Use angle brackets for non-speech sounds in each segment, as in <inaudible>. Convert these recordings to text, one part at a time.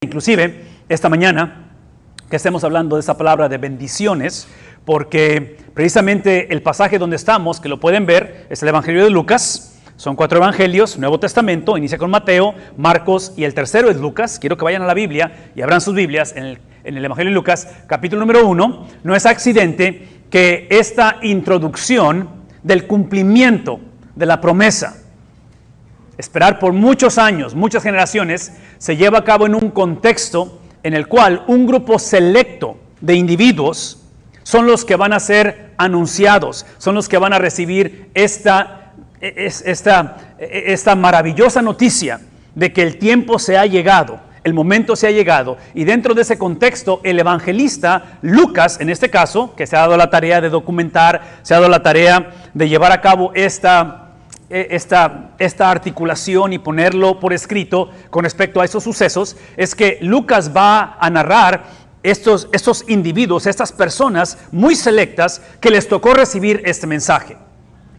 inclusive esta mañana que estemos hablando de esa palabra de bendiciones, porque precisamente el pasaje donde estamos, que lo pueden ver, es el Evangelio de Lucas. Son cuatro evangelios, Nuevo Testamento, inicia con Mateo, Marcos y el tercero es Lucas. Quiero que vayan a la Biblia y abran sus Biblias en el, en el Evangelio de Lucas, capítulo número uno. No es accidente que esta introducción del cumplimiento de la promesa, esperar por muchos años, muchas generaciones, se lleva a cabo en un contexto en el cual un grupo selecto de individuos son los que van a ser anunciados, son los que van a recibir esta, esta, esta maravillosa noticia de que el tiempo se ha llegado, el momento se ha llegado. Y dentro de ese contexto, el evangelista Lucas, en este caso, que se ha dado la tarea de documentar, se ha dado la tarea de llevar a cabo esta esta, esta articulación y ponerlo por escrito con respecto a esos sucesos es que Lucas va a narrar estos, estos individuos, estas personas muy selectas que les tocó recibir este mensaje.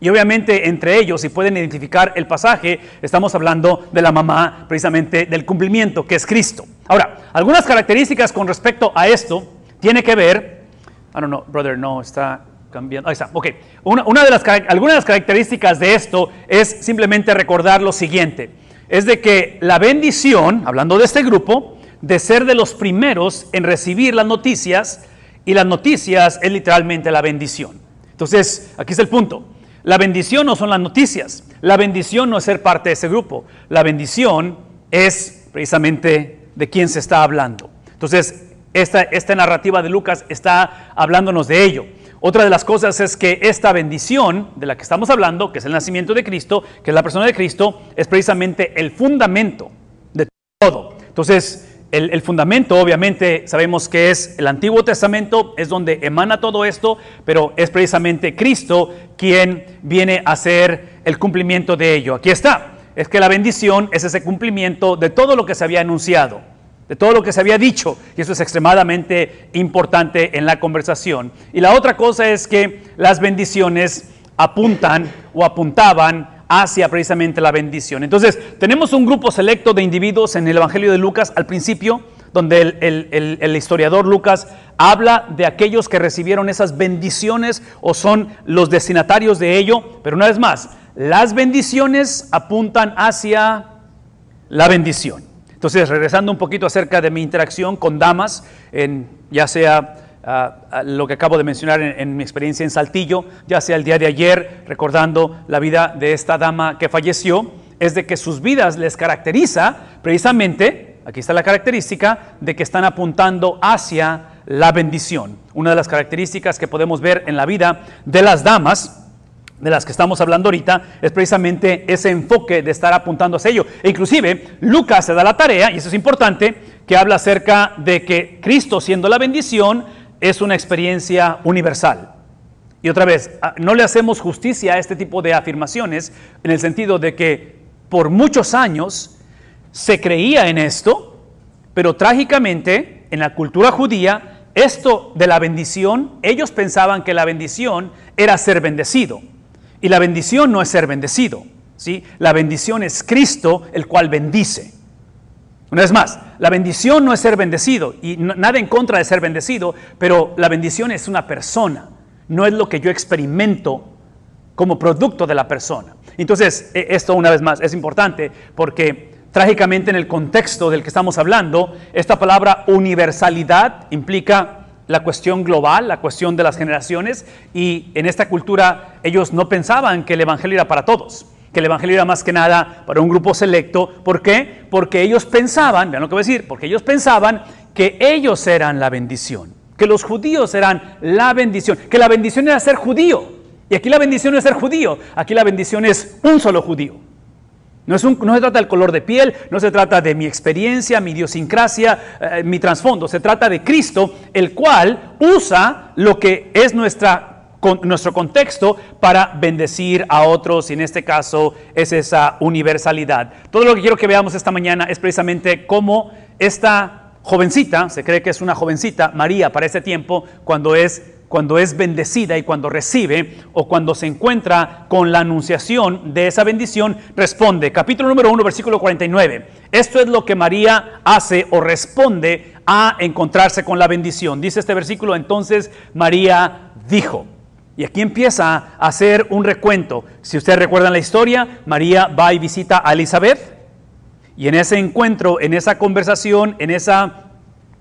Y obviamente entre ellos, si pueden identificar el pasaje, estamos hablando de la mamá precisamente del cumplimiento, que es Cristo. Ahora, algunas características con respecto a esto tiene que ver, I don't know, brother, no, está Ahí está. Ok. Una, de las, algunas de las características de esto es simplemente recordar lo siguiente. Es de que la bendición, hablando de este grupo, de ser de los primeros en recibir las noticias, y las noticias es literalmente la bendición. Entonces, aquí es el punto. La bendición no son las noticias. La bendición no es ser parte de ese grupo. La bendición es precisamente de quién se está hablando. Entonces, esta, esta narrativa de Lucas está hablándonos de ello. Otra de las cosas es que esta bendición de la que estamos hablando, que es el nacimiento de Cristo, que es la persona de Cristo, es precisamente el fundamento de todo. Entonces, el, fundamento, obviamente, sabemos que es el Antiguo Testamento, es donde emana todo esto, pero es precisamente Cristo quien viene a hacer el cumplimiento de ello. Aquí está, es que la bendición es ese cumplimiento de todo lo que se había anunciado de todo lo que se había dicho, y eso es extremadamente importante en la conversación. Y la otra cosa es que las bendiciones apuntan o apuntaban hacia precisamente la bendición. Entonces, tenemos un grupo selecto de individuos en el Evangelio de Lucas al principio, donde el, el, historiador Lucas habla de aquellos que recibieron esas bendiciones o son los destinatarios de ello, pero una vez más, las bendiciones apuntan hacia la bendición. Entonces, regresando un poquito acerca de mi interacción con damas, en, ya sea ah, ah, lo que acabo de mencionar en, mi experiencia en Saltillo, ya sea el día de ayer, recordando la vida de esta dama que falleció, es de que sus vidas les caracteriza precisamente, aquí está la característica, de que están apuntando hacia la bendición. Una de las características que podemos ver en la vida de las damas, de las que estamos hablando ahorita es precisamente ese enfoque de estar apuntando hacia ello. E inclusive Lucas se da la tarea, y eso es importante, que habla acerca de que Cristo siendo la bendición es una experiencia universal. Y otra vez, ah, no le hacemos justicia a este tipo de afirmaciones en el sentido de que por muchos años se creía en esto, pero trágicamente en la cultura judía, esto de la bendición, ellos pensaban que la bendición era ser bendecido. Y la bendición no es ser bendecido, ¿sí? La bendición es Cristo el cual bendice. Una vez más, la bendición no es ser bendecido y nada en contra de ser bendecido, pero la bendición es una persona, no es lo que yo experimento como producto de la persona. Entonces, e, esto una vez más es importante porque trágicamente en el contexto del que estamos hablando, esta palabra universalidad implica la cuestión global, la cuestión de las generaciones, y en esta cultura ellos no pensaban que el Evangelio era para todos, que el Evangelio era más que nada para un grupo selecto. ¿Por qué? Porque ellos pensaban, vean lo que voy a decir, porque ellos pensaban que ellos eran la bendición, que los judíos eran la bendición, que la bendición era ser judío. Y aquí la bendición no es ser judío, aquí la bendición es un solo judío. No, se trata del color de piel, no se trata de mi experiencia, mi idiosincrasia, eh, mi trasfondo. Se trata de Cristo, el cual usa lo que es nuestra, nuestro contexto para bendecir a otros. Y en este caso es esa universalidad. Todo lo que quiero que veamos esta mañana es precisamente cómo esta jovencita, se cree que es una jovencita, María para ese tiempo, cuando es cuando es bendecida y cuando recibe o cuando se encuentra con la anunciación de esa bendición, responde. Capítulo número 1, versículo 49. Esto es lo que María hace o responde a encontrarse con la bendición. Dice este versículo, entonces María dijo. Y aquí empieza a hacer un recuento. Si ustedes recuerdan la historia, María va y visita a Elizabeth. Y en ese encuentro, en esa conversación, en esa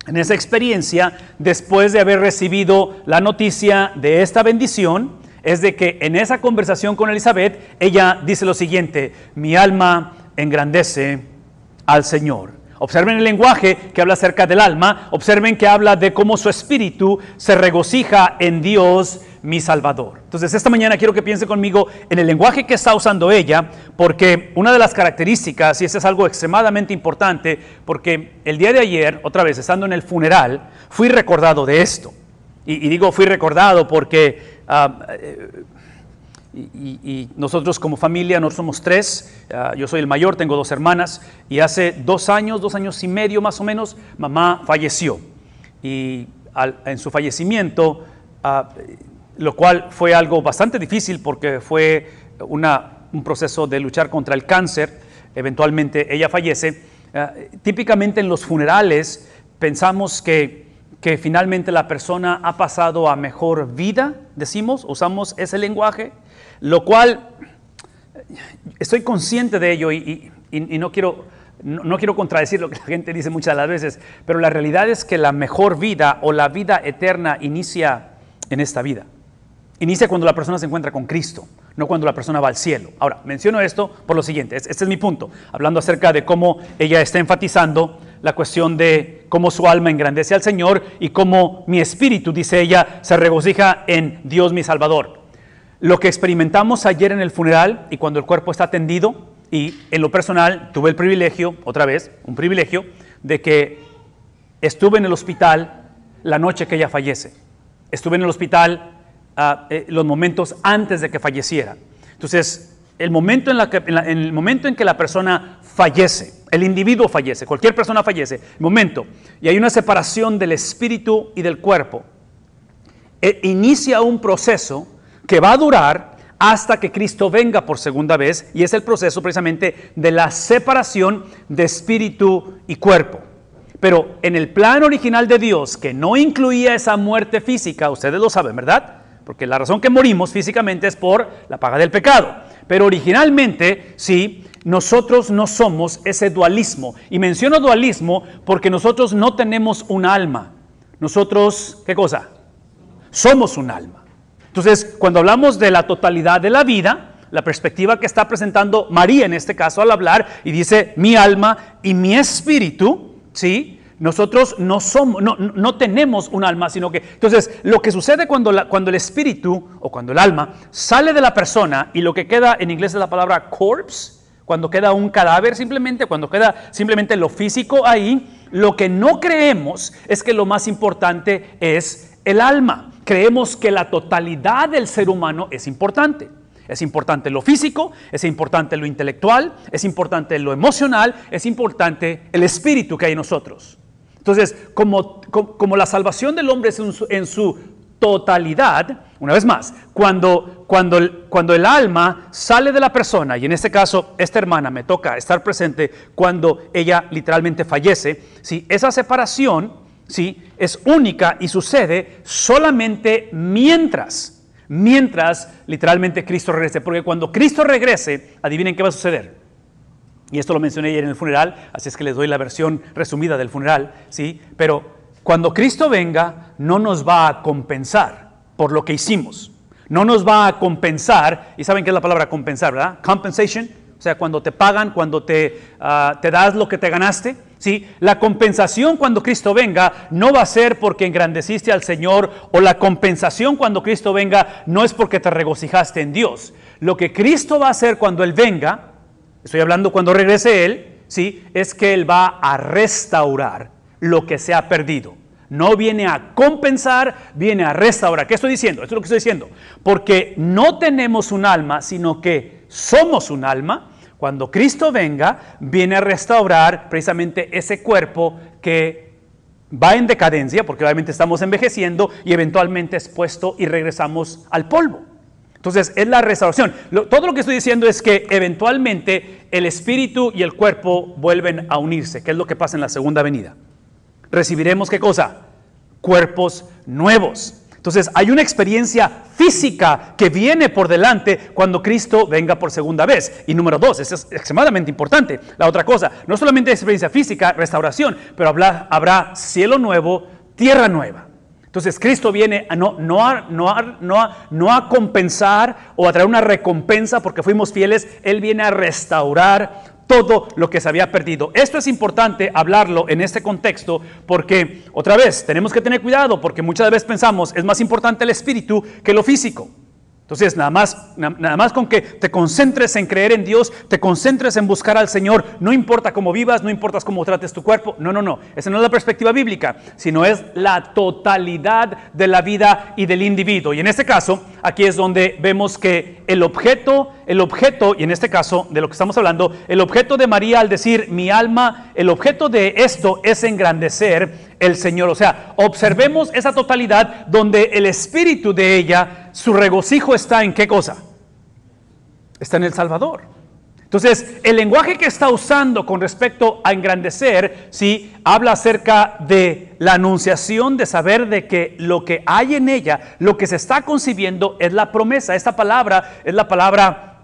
en esa experiencia, después de haber recibido la noticia de esta bendición, es de que en esa conversación con Elizabeth, ella dice lo siguiente, mi alma engrandece al Señor. Observen el lenguaje que habla acerca del alma, observen que habla de cómo su espíritu se regocija en Dios mi Salvador. Entonces, esta mañana quiero que piense conmigo en el lenguaje que está usando ella, porque una de las características, y eso es algo extremadamente importante, porque el día de ayer, otra vez, estando en el funeral, fui recordado de esto. Y, digo fui recordado porque... Ah, eh, y, nosotros como familia, nosotros somos tres, ah, yo soy el mayor, tengo dos hermanas, y hace dos años, dos años y medio más o menos, mamá falleció. Y en su fallecimiento, ah, lo cual fue algo bastante difícil porque fue un proceso de luchar contra el cáncer. Eventualmente ella fallece. Eh, típicamente en los funerales pensamos que, que finalmente la persona ha pasado a mejor vida, decimos, usamos ese lenguaje, lo cual estoy consciente de ello y, no quiero no, quiero contradecir lo que la gente dice muchas de las veces, pero la realidad es que la mejor vida o la vida eterna inicia en esta vida. Inicia cuando la persona se encuentra con Cristo, no cuando la persona va al cielo. Ahora, menciono esto por lo siguiente, este es mi punto, hablando acerca de cómo ella está enfatizando la cuestión de cómo su alma engrandece al Señor y cómo mi espíritu, dice ella, se regocija en Dios mi Salvador. Lo que experimentamos ayer en el funeral y cuando el cuerpo está tendido, y en lo personal tuve el privilegio, otra vez, un privilegio, de que estuve en el hospital la noche que ella fallece. Estuve en el hospital eh, los momentos antes de que falleciera. Entonces, el momento en, el momento en que la persona fallece, el individuo fallece, cualquier persona fallece, momento, y hay una separación del espíritu y del cuerpo, e inicia un proceso que va a durar hasta que Cristo venga por segunda vez, y es el proceso precisamente de la separación de espíritu y cuerpo. Pero en el plan original de Dios, que no incluía esa muerte física, ustedes lo saben, ¿verdad? porque la razón que morimos físicamente es por la paga del pecado. Pero originalmente, sí, nosotros no somos ese dualismo. Y menciono dualismo porque nosotros no tenemos un alma. Nosotros, ¿qué cosa? Somos un alma. Entonces, cuando hablamos de la totalidad de la vida, la perspectiva que está presentando María en este caso al hablar y dice mi alma y mi espíritu, ¿sí? Nosotros no, somos, no, tenemos un alma, sino que... Entonces, lo que sucede cuando, cuando el espíritu o cuando el alma sale de la persona y lo que queda en inglés es la palabra corpse, cuando queda un cadáver simplemente, cuando queda simplemente lo físico ahí, lo que no creemos es que lo más importante es el alma. Creemos que la totalidad del ser humano es importante. Es importante lo físico, es importante lo intelectual, es importante lo emocional, es importante el espíritu que hay en nosotros. Entonces, como, como, la salvación del hombre es en su, totalidad, una vez más, cuando, cuando, el, cuando el alma sale de la persona, y en este caso esta hermana me toca estar presente cuando ella literalmente fallece, ¿sí? esa separación ¿sí? es única y sucede solamente mientras, mientras literalmente Cristo regrese, porque cuando Cristo regrese, adivinen qué va a suceder. Y esto lo mencioné ayer en el funeral, así es que les doy la versión resumida del funeral, ¿sí? Pero cuando Cristo venga, no nos va a compensar por lo que hicimos. No nos va a compensar, y saben qué es la palabra compensar, ¿verdad? Compensation, o sea, cuando te pagan, cuando te, ah, te das lo que te ganaste, ¿sí? La compensación cuando Cristo venga no va a ser porque engrandeciste al Señor, o la compensación cuando Cristo venga no es porque te regocijaste en Dios. Lo que Cristo va a hacer cuando Él venga estoy hablando cuando regrese Él, ¿sí? es que Él va a restaurar lo que se ha perdido. No viene a compensar, viene a restaurar. ¿Qué estoy diciendo? Esto es lo que estoy diciendo. Porque no tenemos un alma, sino que somos un alma. Cuando Cristo venga, viene a restaurar precisamente ese cuerpo que va en decadencia, porque obviamente estamos envejeciendo y eventualmente es puesto y regresamos al polvo. Entonces, es la restauración. todo lo que estoy diciendo es que eventualmente el espíritu y el cuerpo vuelven a unirse, que es lo que pasa en la segunda venida. Recibiremos qué cosa? Cuerpos nuevos. Entonces, hay una experiencia física que viene por delante cuando Cristo venga por segunda vez. Y número dos, eso es extremadamente importante. La otra cosa, no solamente experiencia física, restauración, pero habrá, cielo nuevo, tierra nueva. Entonces Cristo viene a no, no, a, no, no, no a compensar o a traer una recompensa porque fuimos fieles, Él viene a restaurar todo lo que se había perdido. Esto es importante hablarlo en este contexto porque, otra vez, tenemos que tener cuidado porque muchas veces pensamos es más importante el espíritu que lo físico. Entonces, nada más, nada más con que te concentres en creer en Dios, te concentres en buscar al Señor, no importa cómo vivas, no importa cómo trates tu cuerpo, no, no, no, esa no es la perspectiva bíblica, sino es la totalidad de la vida y del individuo. Y en este caso, aquí es donde vemos que el objeto, el objeto, y en este caso de lo que estamos hablando, el objeto de María al decir mi alma, el objeto de esto es engrandecer el Señor. O sea, observemos esa totalidad donde el espíritu de ella, su regocijo está en qué cosa? Está en el Salvador. Entonces, el lenguaje que está usando con respecto a engrandecer, sí, habla acerca de la anunciación de saber de que lo que hay en ella, lo que se está concibiendo es la promesa. Esta palabra es la palabra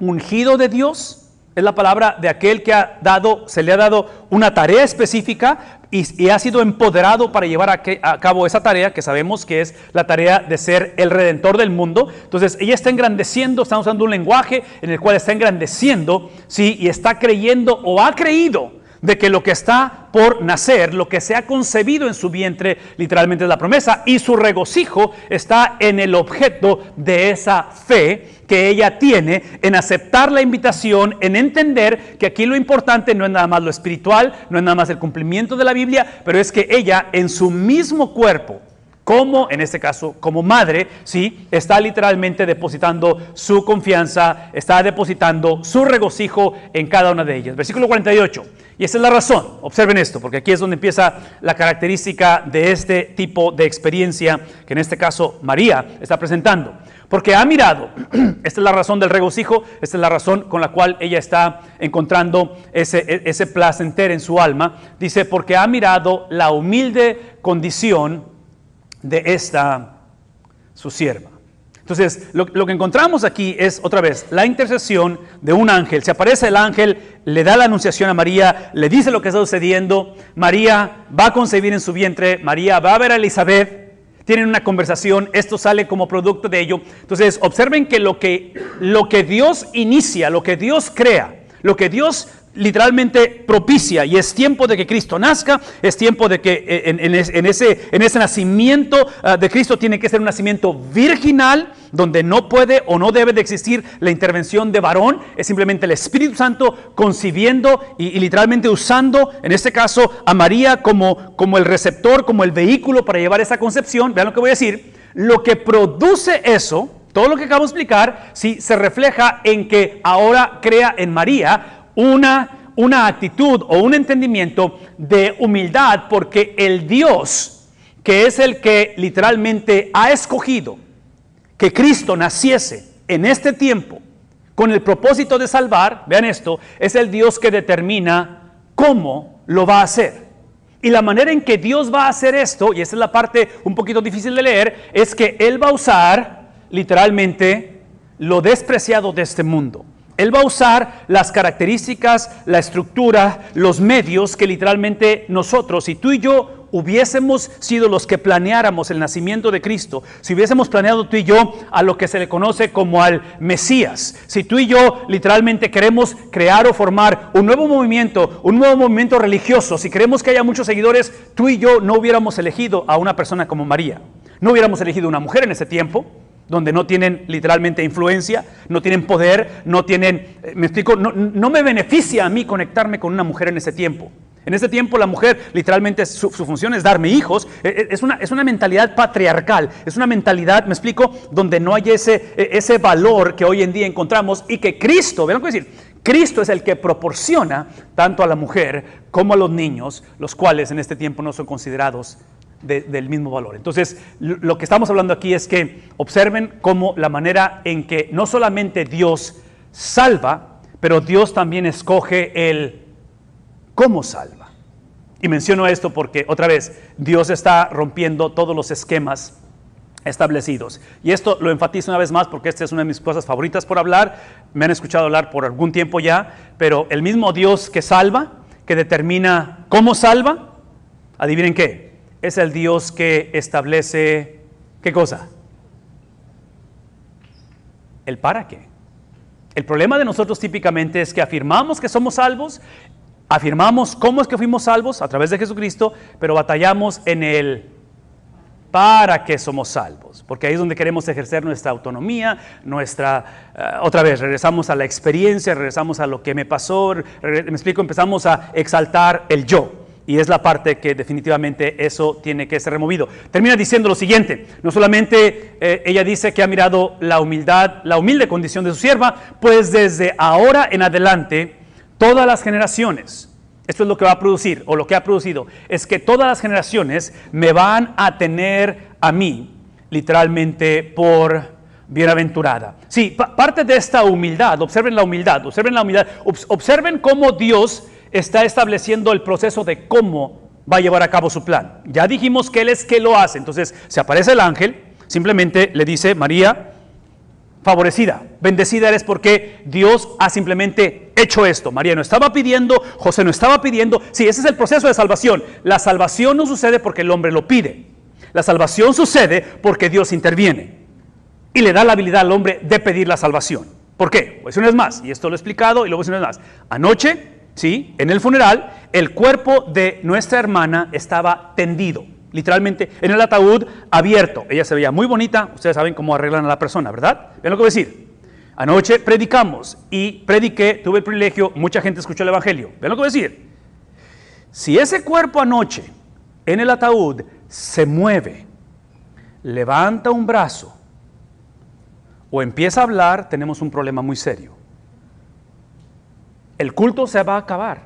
ungido de Dios, es la palabra de aquel que ha dado, se le ha dado una tarea específica y, ha sido empoderado para llevar a, a, cabo esa tarea que sabemos que es la tarea de ser el redentor del mundo. Entonces ella está engrandeciendo, está usando un lenguaje en el cual está engrandeciendo, sí, y está creyendo o ha creído de que lo que está por nacer, lo que se ha concebido en su vientre, literalmente es la promesa, y su regocijo está en el objeto de esa fe que ella tiene en aceptar la invitación, en entender que aquí lo importante no es nada más lo espiritual, no es nada más el cumplimiento de la Biblia, pero es que ella en su mismo cuerpo, como en este caso como madre, sí, está literalmente depositando su confianza, está depositando su regocijo en cada una de ellas. Versículo 48. Y esa es la razón. Observen esto, porque aquí es donde empieza la característica de este tipo de experiencia que en este caso María está presentando. Porque ha mirado, <clears throat> esta es la razón del regocijo, esta es la razón con la cual ella está encontrando ese, ese placer en su alma. Dice, porque ha mirado la humilde condición de esta su sierva. Entonces, lo, que encontramos aquí es otra vez la intercesión de un ángel. Se aparece el ángel, le da la anunciación a María, le dice lo que está sucediendo. María va a concebir en su vientre, María va a ver a Elizabeth, tienen una conversación, esto sale como producto de ello. Entonces, observen que lo que, lo que Dios inicia, lo que Dios crea, lo que Dios literalmente propicia y es tiempo de que Cristo nazca, es tiempo de que eh, en, ese, en ese, nacimiento ah, de Cristo tiene que ser un nacimiento virginal, donde no puede o no debe de existir la intervención de varón, es simplemente el Espíritu Santo concibiendo y, literalmente usando, en este caso, a María como, como el receptor, como el vehículo para llevar esa concepción. Vean lo que voy a decir, lo que produce eso, todo lo que acabo de explicar, sí, se refleja en que ahora crea en María una, una actitud o un entendimiento de humildad porque el Dios, que es el que literalmente ha escogido que Cristo naciese en este tiempo con el propósito de salvar, vean esto, es el Dios que determina cómo lo va a hacer. Y la manera en que Dios va a hacer esto, y esa es la parte un poquito difícil de leer, es que Él va a usar literalmente lo despreciado de este mundo. Él va a usar las características, la estructura, los medios que literalmente nosotros, si tú y yo hubiésemos sido los que planeáramos el nacimiento de Cristo, si hubiésemos planeado tú y yo a lo que se le conoce como al Mesías, si tú y yo literalmente queremos crear o formar un nuevo movimiento, un nuevo movimiento religioso, si queremos que haya muchos seguidores, tú y yo no hubiéramos elegido a una persona como María, no hubiéramos elegido una mujer en ese tiempo, donde no tienen literalmente influencia, no tienen poder, no tienen, eh, me explico, no, me beneficia a mí conectarme con una mujer en ese tiempo. En ese tiempo la mujer literalmente su, función es darme hijos, e, e, es una, es una, mentalidad patriarcal, es una mentalidad, me explico, donde no hay ese, e, ese valor que hoy en día encontramos y que Cristo, lo que decir, Cristo es el que proporciona tanto a la mujer como a los niños, los cuales en este tiempo no son considerados del mismo valor. Entonces, lo que estamos hablando aquí es que observen cómo la manera en que no solamente Dios salva, pero Dios también escoge el cómo salva. Y menciono esto porque, otra vez, Dios está rompiendo todos los esquemas establecidos. Y esto lo enfatizo una vez más porque esta es una de mis cosas favoritas por hablar. Me han escuchado hablar por algún tiempo ya, pero el mismo Dios que salva, que determina cómo salva, adivinen qué, es el Dios que establece, ¿qué cosa? El para qué. El problema de nosotros típicamente es que afirmamos que somos salvos Afirmamos cómo es que fuimos salvos a través de Jesucristo, pero batallamos en el para que somos salvos, porque ahí es donde queremos ejercer nuestra autonomía, nuestra, eh, otra vez, regresamos a la experiencia, regresamos a lo que me pasó, me explico, empezamos a exaltar el yo. Y es la parte que definitivamente eso tiene que ser removido. Termina diciendo lo siguiente, no solamente eh, ella dice que ha mirado la humildad, la humilde condición de su sierva, pues desde ahora en adelante todas las generaciones, esto es lo que va a producir o lo que ha producido, es que todas las generaciones me van a tener a mí literalmente por bienaventurada. Sí, parte de esta humildad, observen la humildad, observen la humildad, observen cómo Dios está estableciendo el proceso de cómo va a llevar a cabo su plan. Ya dijimos que Él es que lo hace, entonces se aparece el ángel, simplemente le dice, María, favorecida, bendecida eres porque Dios ha simplemente hecho esto. María no estaba pidiendo, José no estaba pidiendo. Sí, ese es el proceso de salvación. La salvación no sucede porque el hombre lo pide. La salvación sucede porque Dios interviene y le da la habilidad al hombre de pedir la salvación. ¿Por qué? Pues una vez más, y esto lo he explicado y luego una vez más. Anoche, sí, en el funeral, el cuerpo de nuestra hermana estaba tendido literalmente en el ataúd abierto. Ella se veía muy bonita, ustedes saben cómo arreglan a la persona, ¿verdad? Vean lo que voy a decir. Anoche predicamos y prediqué, tuve el privilegio, mucha gente escuchó el Evangelio. Vean lo que voy a decir. Si ese cuerpo anoche en el ataúd se mueve, levanta un brazo o empieza a hablar, tenemos un problema muy serio. El culto se va a acabar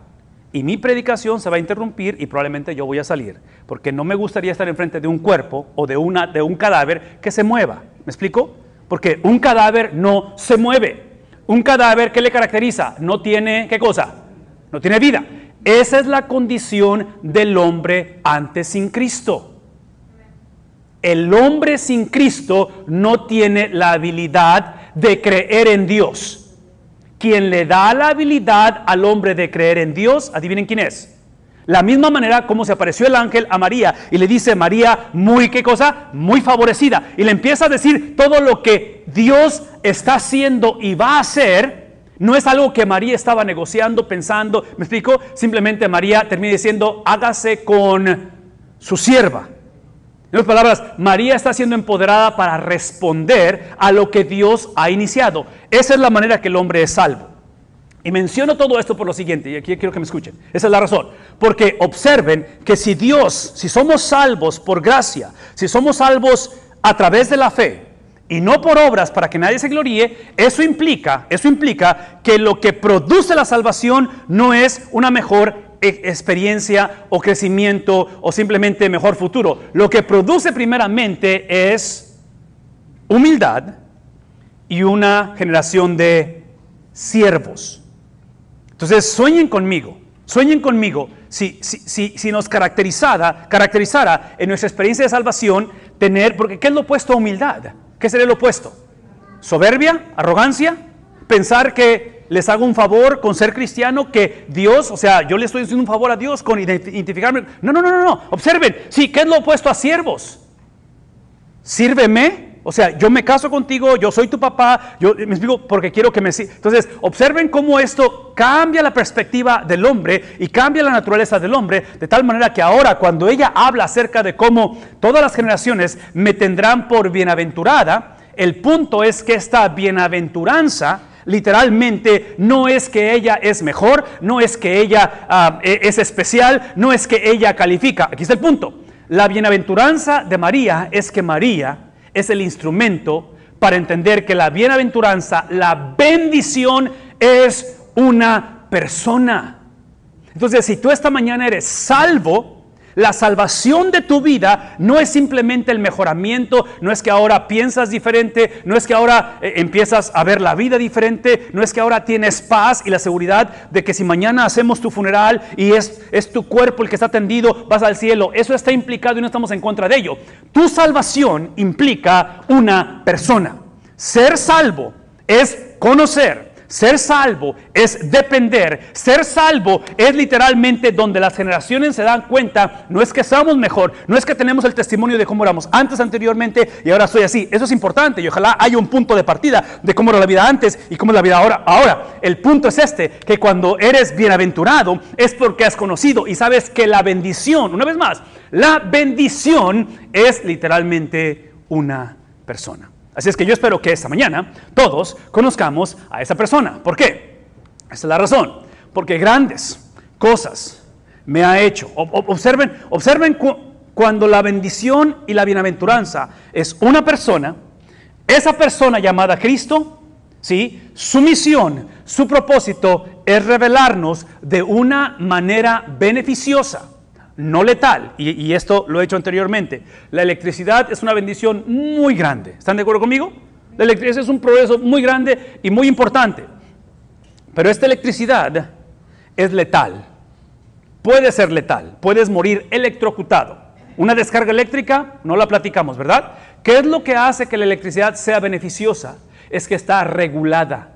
y mi predicación se va a interrumpir y probablemente yo voy a salir, porque no me gustaría estar enfrente de un cuerpo o de, una, de un cadáver que se mueva. ¿Me explico? Porque un cadáver no se mueve. Un cadáver, ¿qué le caracteriza? No tiene, ¿qué cosa? No tiene vida. Esa es la condición del hombre antes sin Cristo. El hombre sin Cristo no tiene la habilidad de creer en Dios quien le da la habilidad al hombre de creer en Dios, adivinen quién es. La misma manera como se apareció el ángel a María y le dice, María, muy qué cosa, muy favorecida. Y le empieza a decir todo lo que Dios está haciendo y va a hacer. No es algo que María estaba negociando, pensando. ¿Me explico? Simplemente María termina diciendo, hágase con su sierva. En otras palabras, María está siendo empoderada para responder a lo que Dios ha iniciado. Esa es la manera que el hombre es salvo. Y menciono todo esto por lo siguiente, y aquí quiero que me escuchen. Esa es la razón. Porque observen que si Dios, si somos salvos por gracia, si somos salvos a través de la fe, y no por obras para que nadie se gloríe, eso implica, eso implica que lo que produce la salvación no es una mejor experiencia o crecimiento o simplemente mejor futuro. Lo que produce primeramente es humildad y una generación de siervos. Entonces sueñen conmigo, sueñen conmigo si, si, si, nos caracterizara, caracterizara en nuestra experiencia de salvación tener, porque ¿qué es lo opuesto a humildad? ¿Qué sería lo opuesto? ¿Soberbia? ¿Arrogancia? ¿Pensar que les hago un favor con ser cristiano que Dios, o sea, yo le estoy haciendo un favor a Dios con identificarme. No, no, no, no, no. Observen, sí, ¿qué es lo opuesto a siervos? Sírveme. O sea, yo me caso contigo, yo soy tu papá, yo me explico porque quiero que me Entonces, observen cómo esto cambia la perspectiva del hombre y cambia la naturaleza del hombre, de tal manera que ahora cuando ella habla acerca de cómo todas las generaciones me tendrán por bienaventurada, el punto es que esta bienaventuranza literalmente no es que ella es mejor, no es que ella ah, e, es especial, no es que ella califica. Aquí está el punto. La bienaventuranza de María es que María es el instrumento para entender que la bienaventuranza, la bendición es una persona. Entonces, si tú esta mañana eres salvo, la salvación de tu vida no es simplemente el mejoramiento, no es que ahora piensas diferente, no es que ahora eh, empiezas a ver la vida diferente, no es que ahora tienes paz y la seguridad de que si mañana hacemos tu funeral y es, es tu cuerpo el que está tendido, vas al cielo. Eso está implicado y no estamos en contra de ello. Tu salvación implica una persona. Ser salvo es conocer ser salvo es depender. Ser salvo es literalmente donde las generaciones se dan cuenta, no es que somos mejor, no es que tenemos el testimonio de cómo éramos antes anteriormente y ahora soy así. Eso es importante y ojalá haya un punto de partida de cómo era la vida antes y cómo es la vida ahora. Ahora, el punto es este, que cuando eres bienaventurado es porque has conocido y sabes que la bendición, una vez más, la bendición es literalmente una persona. Así es que yo espero que esta mañana todos conozcamos a esa persona. ¿Por qué? Esta es la razón. Porque grandes cosas me ha hecho. observen, observen cuando la bendición y la bienaventuranza es una persona, esa persona llamada Cristo, ¿sí? su misión, su propósito es revelarnos de una manera beneficiosa no letal, y, esto lo he hecho anteriormente, la electricidad es una bendición muy grande. ¿Están de acuerdo conmigo? La electricidad es un progreso muy grande y muy importante. Pero esta electricidad es letal. Puede ser letal, puedes morir electrocutado. Una descarga eléctrica, no la platicamos, ¿verdad? ¿Qué es lo que hace que la electricidad sea beneficiosa? Es que está regulada.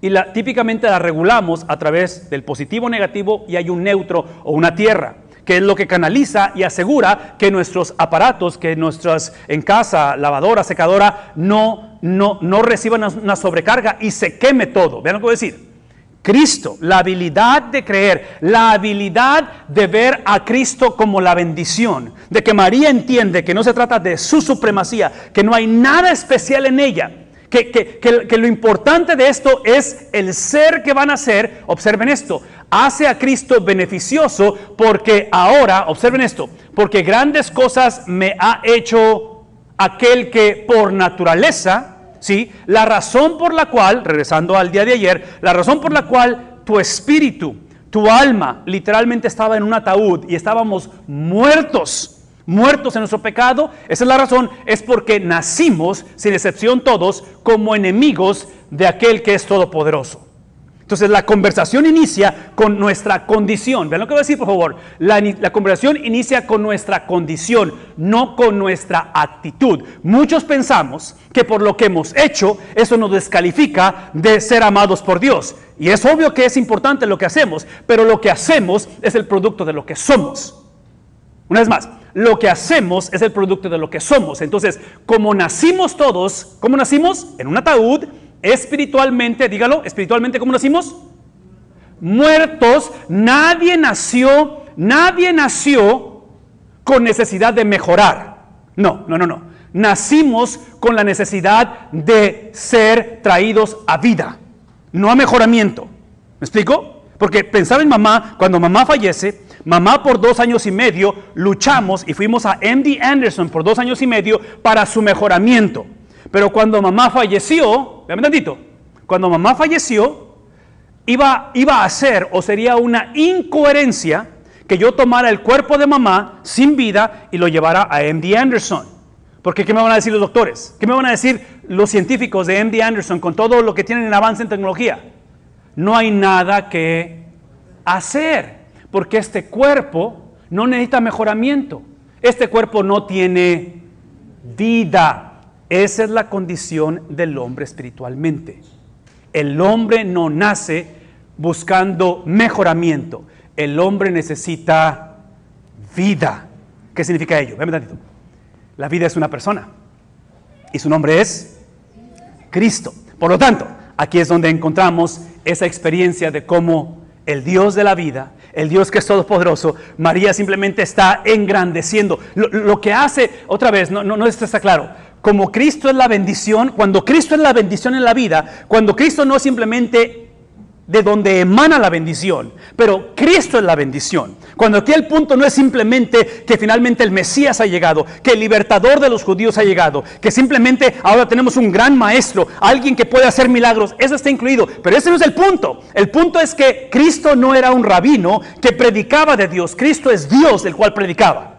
Y típicamente la regulamos a través del positivo negativo y hay un neutro o una tierra que es lo que canaliza y asegura que nuestros aparatos, que nuestras en casa, lavadora, secadora, no, no, no reciban una sobrecarga y se queme todo. Vean lo que voy a decir. Cristo, la habilidad de creer, la habilidad de ver a Cristo como la bendición, de que María entiende que no se trata de su supremacía, que no hay nada especial en ella, que, que, que, lo importante de esto es el ser que van a ser, observen esto, hace a Cristo beneficioso porque ahora, observen esto, porque grandes cosas me ha hecho aquel que por naturaleza, ¿sí? La razón por la cual, regresando al día de ayer, la razón por la cual tu espíritu, tu alma literalmente estaba en un ataúd y estábamos muertos, muertos en nuestro pecado, esa es la razón, es porque nacimos, sin excepción todos, como enemigos de aquel que es todopoderoso. Entonces la conversación inicia con nuestra condición. Vean lo que voy a decir, por favor. La, la, conversación inicia con nuestra condición, no con nuestra actitud. Muchos pensamos que por lo que hemos hecho, eso nos descalifica de ser amados por Dios. Y es obvio que es importante lo que hacemos, pero lo que hacemos es el producto de lo que somos. Una vez más, lo que hacemos es el producto de lo que somos. Entonces, como nacimos todos, ¿cómo nacimos? En un ataúd espiritualmente, dígalo, espiritualmente, ¿cómo nacimos? Muertos, nadie nació, nadie nació con necesidad de mejorar. No, no, no, no. Nacimos con la necesidad de ser traídos a vida, no a mejoramiento. ¿Me explico? Porque pensaba en mamá, cuando mamá fallece, mamá por dos años y medio luchamos y fuimos a MD Anderson por dos años y medio para su mejoramiento. Pero cuando mamá falleció, vean tantito, cuando mamá falleció, iba, iba a ser o sería una incoherencia que yo tomara el cuerpo de mamá sin vida y lo llevara a MD Anderson. Porque ¿qué me van a decir los doctores? ¿Qué me van a decir los científicos de MD Anderson con todo lo que tienen en avance en tecnología? No hay nada que hacer, porque este cuerpo no necesita mejoramiento. Este cuerpo no tiene vida. Esa es la condición del hombre espiritualmente. El hombre no nace buscando mejoramiento. El hombre necesita vida. ¿Qué significa ello? Véame tantito. La vida es una persona y su nombre es Cristo. Por lo tanto, aquí es donde encontramos esa experiencia de cómo el Dios de la vida, el Dios que es todopoderoso, María simplemente está engrandeciendo. Lo, que hace, otra vez, no, no, no está claro, como Cristo es la bendición, cuando Cristo es la bendición en la vida, cuando Cristo no simplemente de donde emana la bendición, pero Cristo es la bendición. Cuando aquí el punto no es simplemente que finalmente el Mesías ha llegado, que el libertador de los judíos ha llegado, que simplemente ahora tenemos un gran maestro, alguien que puede hacer milagros, eso está incluido, pero ese no es el punto. El punto es que Cristo no era un rabino que predicaba de Dios, Cristo es Dios el cual predicaba.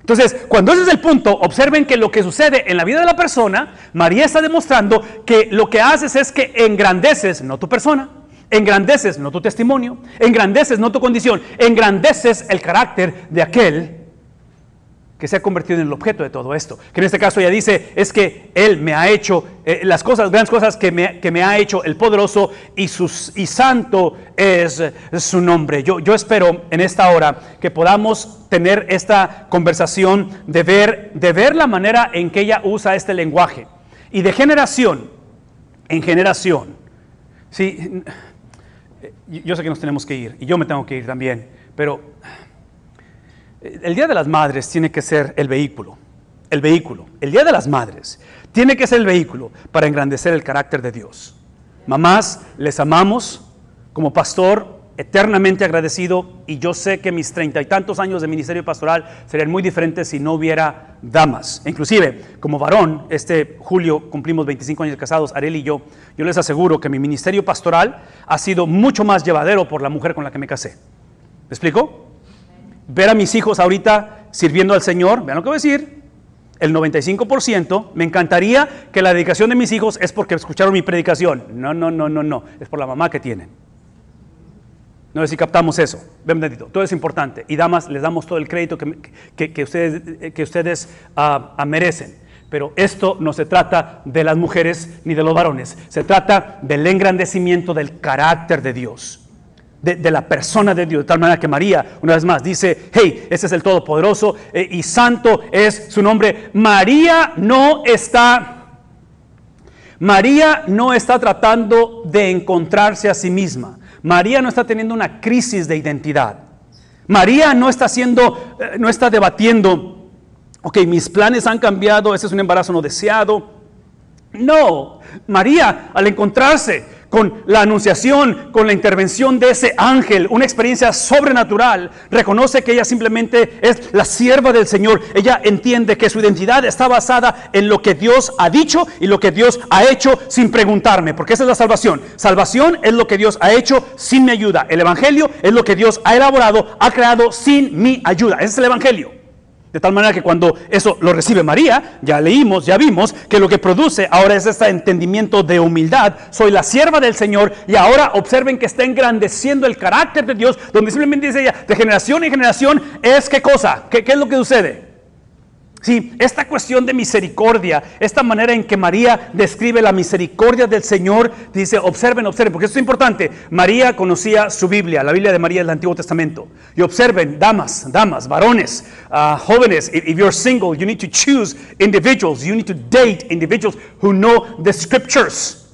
Entonces, cuando ese es el punto, observen que lo que sucede en la vida de la persona, María está demostrando que lo que haces es que engrandeces, no tu persona, Engrandeces no tu testimonio, engrandeces no tu condición, engrandeces el carácter de aquel que se ha convertido en el objeto de todo esto. Que en este caso ella dice, es que Él me ha hecho eh, las cosas, grandes cosas que me, ha hecho el poderoso y, sus, y santo es, su nombre. Yo, yo espero en esta hora que podamos tener esta conversación de ver, de ver la manera en que ella usa este lenguaje. Y de generación en generación. Sí, yo sé que nos tenemos que ir y yo me tengo que ir también, pero el Día de las Madres tiene que ser el vehículo, el vehículo, el Día de las Madres tiene que ser el vehículo para engrandecer el carácter de Dios. Mamás, les amamos como pastor, eternamente agradecido y yo sé que mis treinta y tantos años de ministerio pastoral serían muy diferentes si no hubiera damas. Inclusive, como varón, este julio cumplimos 25 años casados, Ariel y yo, yo les aseguro que mi ministerio pastoral ha sido mucho más llevadero por la mujer con la que me casé. ¿Me explico? Ver a mis hijos ahorita sirviendo al Señor, vean lo que voy a decir, el 95%, me encantaría que la dedicación de mis hijos es porque escucharon mi predicación. No, no, no, no, no, es por la mamá que tienen. No sé si captamos eso. Ven, bendito. Todo es importante. Y damas, les damos todo el crédito que, ustedes, que ustedes ah, ah, merecen. Pero esto no se trata de las mujeres ni de los varones. Se trata del engrandecimiento del carácter de Dios. De, la persona de Dios, de tal manera que María, una vez más, dice, hey, ese es el Todopoderoso eh, y santo es su nombre. María no está, María no está tratando de encontrarse a sí misma. María no está teniendo una crisis de identidad. María no está haciendo, eh, no está debatiendo, ok, mis planes han cambiado, ese es un embarazo no deseado. No, María al encontrarse con la anunciación, con la intervención de ese ángel, una experiencia sobrenatural, reconoce que ella simplemente es la sierva del Señor. Ella entiende que su identidad está basada en lo que Dios ha dicho y lo que Dios ha hecho sin preguntarme, porque esa es la salvación. Salvación es lo que Dios ha hecho sin mi ayuda. El Evangelio es lo que Dios ha elaborado, ha creado sin mi ayuda. Ese es el Evangelio. De tal manera que cuando eso lo recibe María, ya leímos, ya vimos que lo que produce ahora es este entendimiento de humildad. Soy la sierva del Señor y ahora observen que está engrandeciendo el carácter de Dios, donde simplemente dice ella, de generación en generación es qué cosa, qué, qué es lo que sucede. Sí, esta cuestión de misericordia, esta manera en que María describe la misericordia del Señor, dice, observen, observen, porque esto es importante. María conocía su Biblia, la Biblia de María del Antiguo Testamento. Y observen, damas, damas, varones, uh, jóvenes, if, you're single, you need to choose individuals, you need to date individuals who know the scriptures.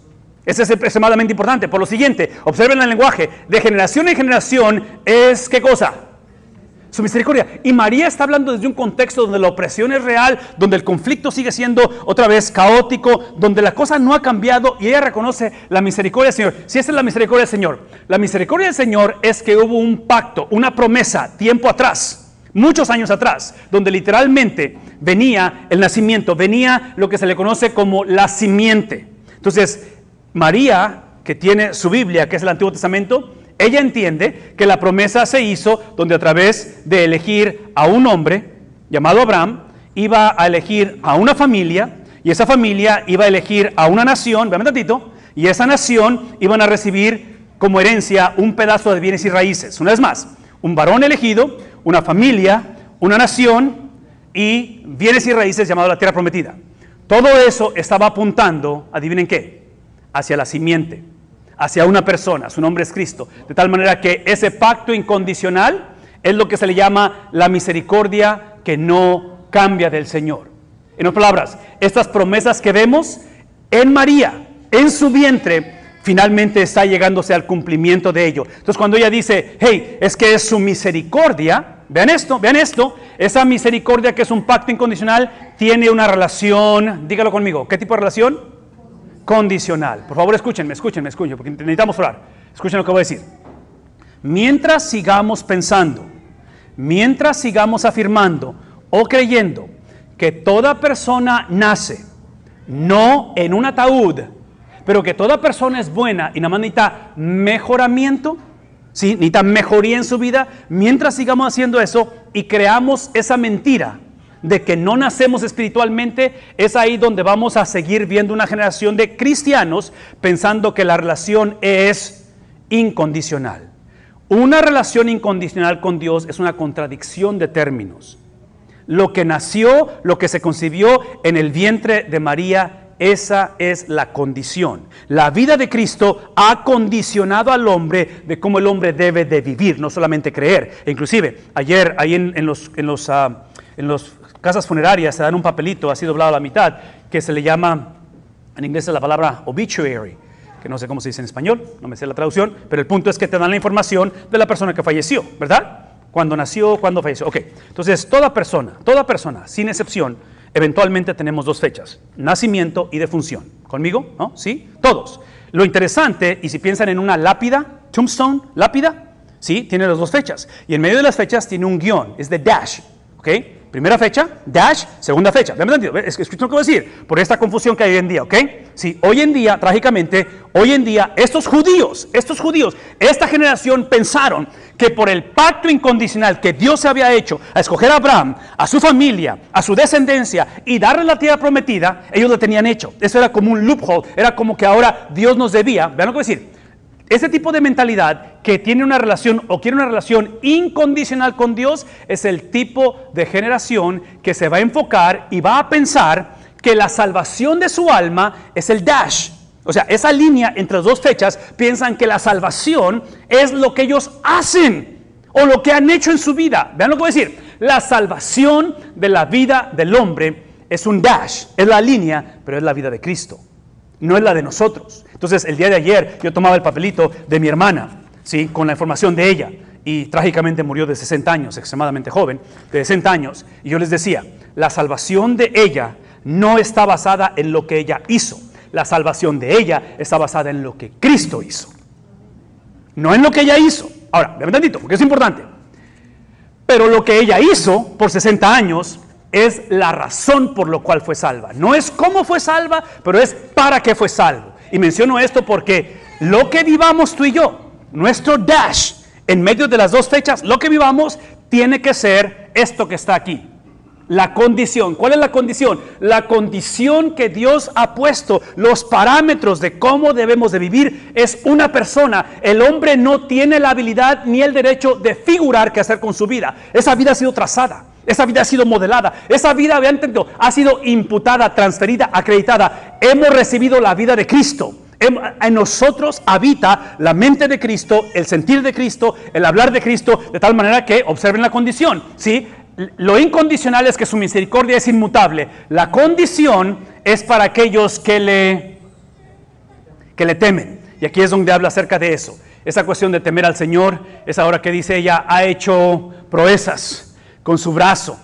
Eso es extremadamente importante. Por lo siguiente, observen el lenguaje. De generación en generación es qué cosa? Su misericordia. Y María está hablando desde un contexto donde la opresión es real, donde el conflicto sigue siendo otra vez caótico, donde la cosa no ha cambiado y ella reconoce la misericordia del Señor. Si esa es la misericordia del Señor, la misericordia del Señor es que hubo un pacto, una promesa, tiempo atrás, muchos años atrás, donde literalmente venía el nacimiento, venía lo que se le conoce como la simiente. Entonces, María, que tiene su Biblia, que es el Antiguo Testamento, ella entiende que la promesa se hizo donde a través de elegir a un hombre llamado Abraham, iba a elegir a una familia y esa familia iba a elegir a una nación, vean un tantito, y esa nación iban a recibir como herencia un pedazo de bienes y raíces. Una vez más, un varón elegido, una familia, una nación y bienes y raíces llamado la tierra prometida. Todo eso estaba apuntando, adivinen qué, hacia la simiente hacia una persona, su nombre es Cristo, de tal manera que ese pacto incondicional es lo que se le llama la misericordia que no cambia del Señor. En otras palabras, estas promesas que vemos en María, en su vientre, finalmente está llegándose al cumplimiento de ello. Entonces cuando ella dice, hey, es que es su misericordia, vean esto, vean esto, esa misericordia que es un pacto incondicional tiene una relación, dígalo conmigo, ¿qué tipo de relación? Condicional. Por favor, escúchenme, escúchenme, escúchenme, porque necesitamos orar. Escuchen lo que voy a decir. Mientras sigamos pensando, mientras sigamos afirmando o creyendo que toda persona nace no en un ataúd, pero que toda persona es buena y nada más necesita mejoramiento, ¿sí? necesita mejoría en su vida, mientras sigamos haciendo eso y creamos esa mentira de que no nacemos espiritualmente, es ahí donde vamos a seguir viendo una generación de cristianos pensando que la relación es incondicional. Una relación incondicional con Dios es una contradicción de términos. Lo que nació, lo que se concibió en el vientre de María, esa es la condición. La vida de Cristo ha condicionado al hombre de cómo el hombre debe de vivir, no solamente creer. Inclusive, ayer ahí en, los, ah, en los casas funerarias se dan un papelito así doblado a la mitad que se le llama, en inglés es la palabra obituary, que no sé cómo se dice en español, no me sé la traducción, pero el punto es que te dan la información de la persona que falleció, ¿verdad? Cuando nació, cuando falleció. Ok, entonces toda persona, toda persona, sin excepción, eventualmente tenemos dos fechas, nacimiento y defunción. ¿Conmigo? ¿No? ¿Sí? Todos. Lo interesante, y si piensan en una lápida, tombstone, lápida, ¿sí? Tiene las dos fechas. Y en medio de las fechas tiene un guion, es de dash, Primera fecha, dash, segunda fecha. ¿Me entendido? Escuchen lo que voy a decir, por esta confusión que hay hoy en día, ¿ok? Sí, hoy en día, trágicamente, hoy en día, estos judíos, estos judíos, esta generación pensaron que por el pacto incondicional que Dios había hecho a escoger a Abraham, a su familia, a su descendencia y darle la tierra prometida, ellos lo tenían hecho. Eso era como un loophole, era como que ahora Dios nos debía. Vean lo que voy a decir. Ese tipo de mentalidad que tiene una relación o quiere una relación incondicional con Dios es el tipo de generación que se va a enfocar y va a pensar que la salvación de su alma es el dash. O sea, esa línea entre las dos fechas piensan que la salvación es lo que ellos hacen o lo que han hecho en su vida. Vean lo que voy a decir. La salvación de la vida del hombre es un dash, es la línea, pero es la vida de Cristo no es la de nosotros. Entonces, el día de ayer yo tomaba el papelito de mi hermana, ¿sí? Con la información de ella. Y trágicamente murió de 60 años, extremadamente joven, de 60 años. Y yo les decía, la salvación de ella no está basada en lo que ella hizo. La salvación de ella está basada en lo que Cristo hizo. No en lo que ella hizo. Ahora, me tantito, porque es importante. Pero lo que ella hizo por 60 años es la razón por lo cual fue salva. No es cómo fue salva, pero es para qué fue salvo. Y menciono esto porque lo que vivamos tú y yo, nuestro dash en medio de las dos fechas, lo que vivamos tiene que ser esto que está aquí. La condición. ¿Cuál es la condición? La condición que Dios ha puesto, los parámetros de cómo debemos de vivir es una persona. El hombre no tiene la habilidad ni el derecho de figurar qué hacer con su vida. Esa vida ha sido trazada. Esa vida ha sido modelada. Esa vida, vean, ha sido imputada, transferida, acreditada. Hemos recibido la vida de Cristo. En nosotros habita la mente de Cristo, el sentir de Cristo, el hablar de Cristo, de tal manera que observen la condición. ¿sí? Lo incondicional es que su misericordia es inmutable. La condición es para aquellos que le, que le temen. Y aquí es donde habla acerca de eso. Esa cuestión de temer al Señor es ahora que dice ella, ha hecho proezas con su brazo,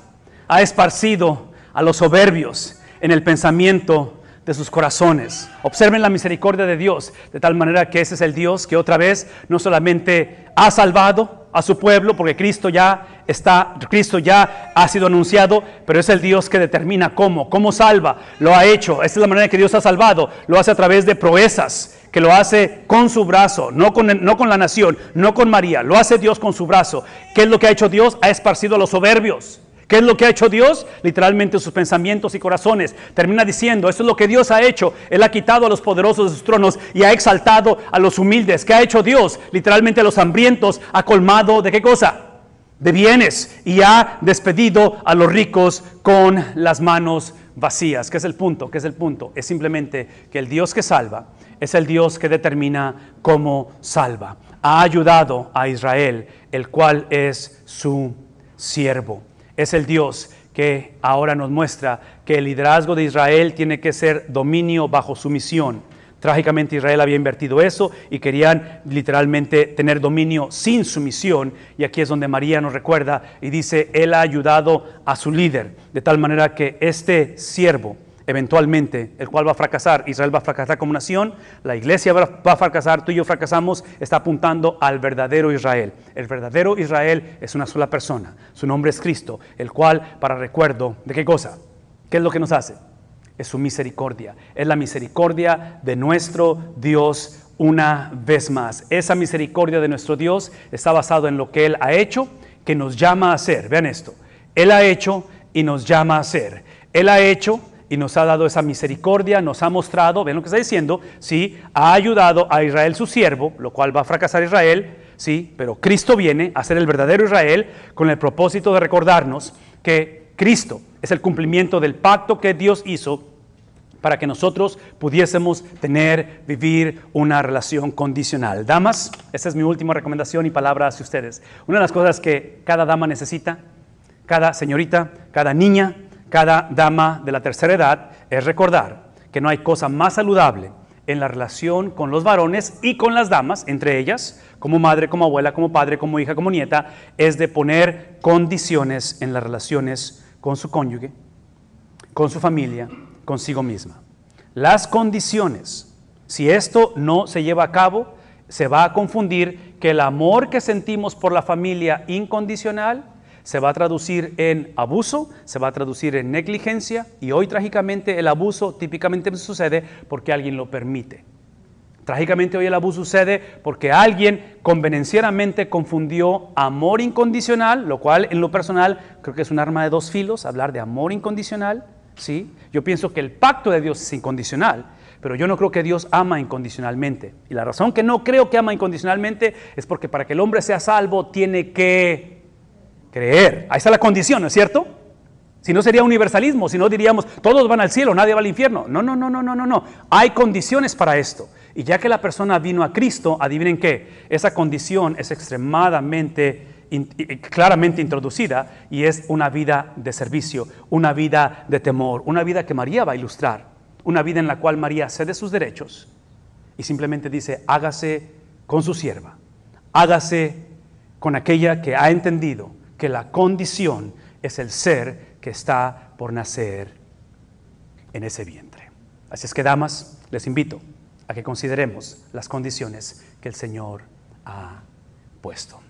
ha esparcido a los soberbios en el pensamiento de sus corazones. Observen la misericordia de Dios, de tal manera que ese es el Dios que otra vez no solamente ha salvado a su pueblo, porque Cristo ya está, Cristo ya ha sido anunciado, pero es el Dios que determina cómo, cómo salva, lo ha hecho. Esta es la manera que Dios ha salvado, lo hace a través de proezas, que lo hace con su brazo, no con, no con la nación, no con María, lo hace Dios con su brazo. ¿Qué es lo que ha hecho Dios? Ha esparcido a los soberbios. ¿Qué es lo que ha hecho Dios? Literalmente sus pensamientos y corazones. Termina diciendo, eso es lo que Dios ha hecho. Él ha quitado a los poderosos de sus tronos y ha exaltado a los humildes. ¿Qué ha hecho Dios? Literalmente a los hambrientos ha colmado de qué cosa? De bienes y ha despedido a los ricos con las manos vacías. ¿Qué es el punto? ¿Qué es el punto? Es simplemente que el Dios que salva es el Dios que determina cómo salva. Ha ayudado a Israel, el cual es su siervo. Es el Dios que ahora nos muestra que el liderazgo de Israel tiene que ser dominio bajo sumisión. Trágicamente Israel había invertido eso y querían literalmente tener dominio sin sumisión. Y aquí es donde María nos recuerda y dice, Él ha ayudado a su líder, de tal manera que este siervo, eventualmente, el cual va a fracasar. Israel va a fracasar como nación, la iglesia va a fracasar, tú y yo fracasamos, está apuntando al verdadero Israel. El verdadero Israel es una sola persona, su nombre es Cristo, el cual, para recuerdo, ¿de qué cosa? ¿Qué es lo que nos hace? Es su misericordia, es la misericordia de nuestro Dios una vez más. Esa misericordia de nuestro Dios está basado en lo que Él ha hecho, que nos llama a hacer. Vean esto, Él ha hecho y nos llama a hacer. Él ha hecho y nos ha dado esa misericordia, nos ha mostrado, ven lo que está diciendo, sí, ha ayudado a Israel su siervo, lo cual va a fracasar Israel, sí, pero Cristo viene a ser el verdadero Israel con el propósito de recordarnos que Cristo es el cumplimiento del pacto que Dios hizo para que nosotros pudiésemos tener, vivir una relación condicional. Damas, esa es mi última recomendación y palabra hacia ustedes. Una de las cosas que cada dama necesita, cada señorita, cada niña, cada dama de la tercera edad es recordar que no hay cosa más saludable en la relación con los varones y con las damas, entre ellas, como madre, como abuela, como padre, como hija, como nieta, es de poner condiciones en las relaciones con su cónyuge, con su familia, consigo misma. Las condiciones, si esto no se lleva a cabo, se va a confundir que el amor que sentimos por la familia incondicional se va a traducir en abuso, se va a traducir en negligencia y hoy trágicamente el abuso típicamente sucede porque alguien lo permite. Trágicamente hoy el abuso sucede porque alguien convenencieramente confundió amor incondicional, lo cual en lo personal creo que es un arma de dos filos, hablar de amor incondicional, ¿sí? Yo pienso que el pacto de Dios es incondicional, pero yo no creo que Dios ama incondicionalmente. Y la razón que no creo que ama incondicionalmente es porque para que el hombre sea salvo tiene que Creer. Ahí está la condición, ¿no es cierto? Si no sería universalismo, si no diríamos todos van al cielo, nadie va al infierno. No, no, no, no, no, no, no. Hay condiciones para esto. Y ya que la persona vino a Cristo, adivinen qué, esa condición es extremadamente, claramente introducida y es una vida de servicio, una vida de temor, una vida que María va a ilustrar, una vida en la cual María cede sus derechos y simplemente dice, hágase con su sierva, hágase con aquella que ha entendido que la condición es el ser que está por nacer en ese vientre. Así es que, damas, les invito a que consideremos las condiciones que el Señor ha puesto.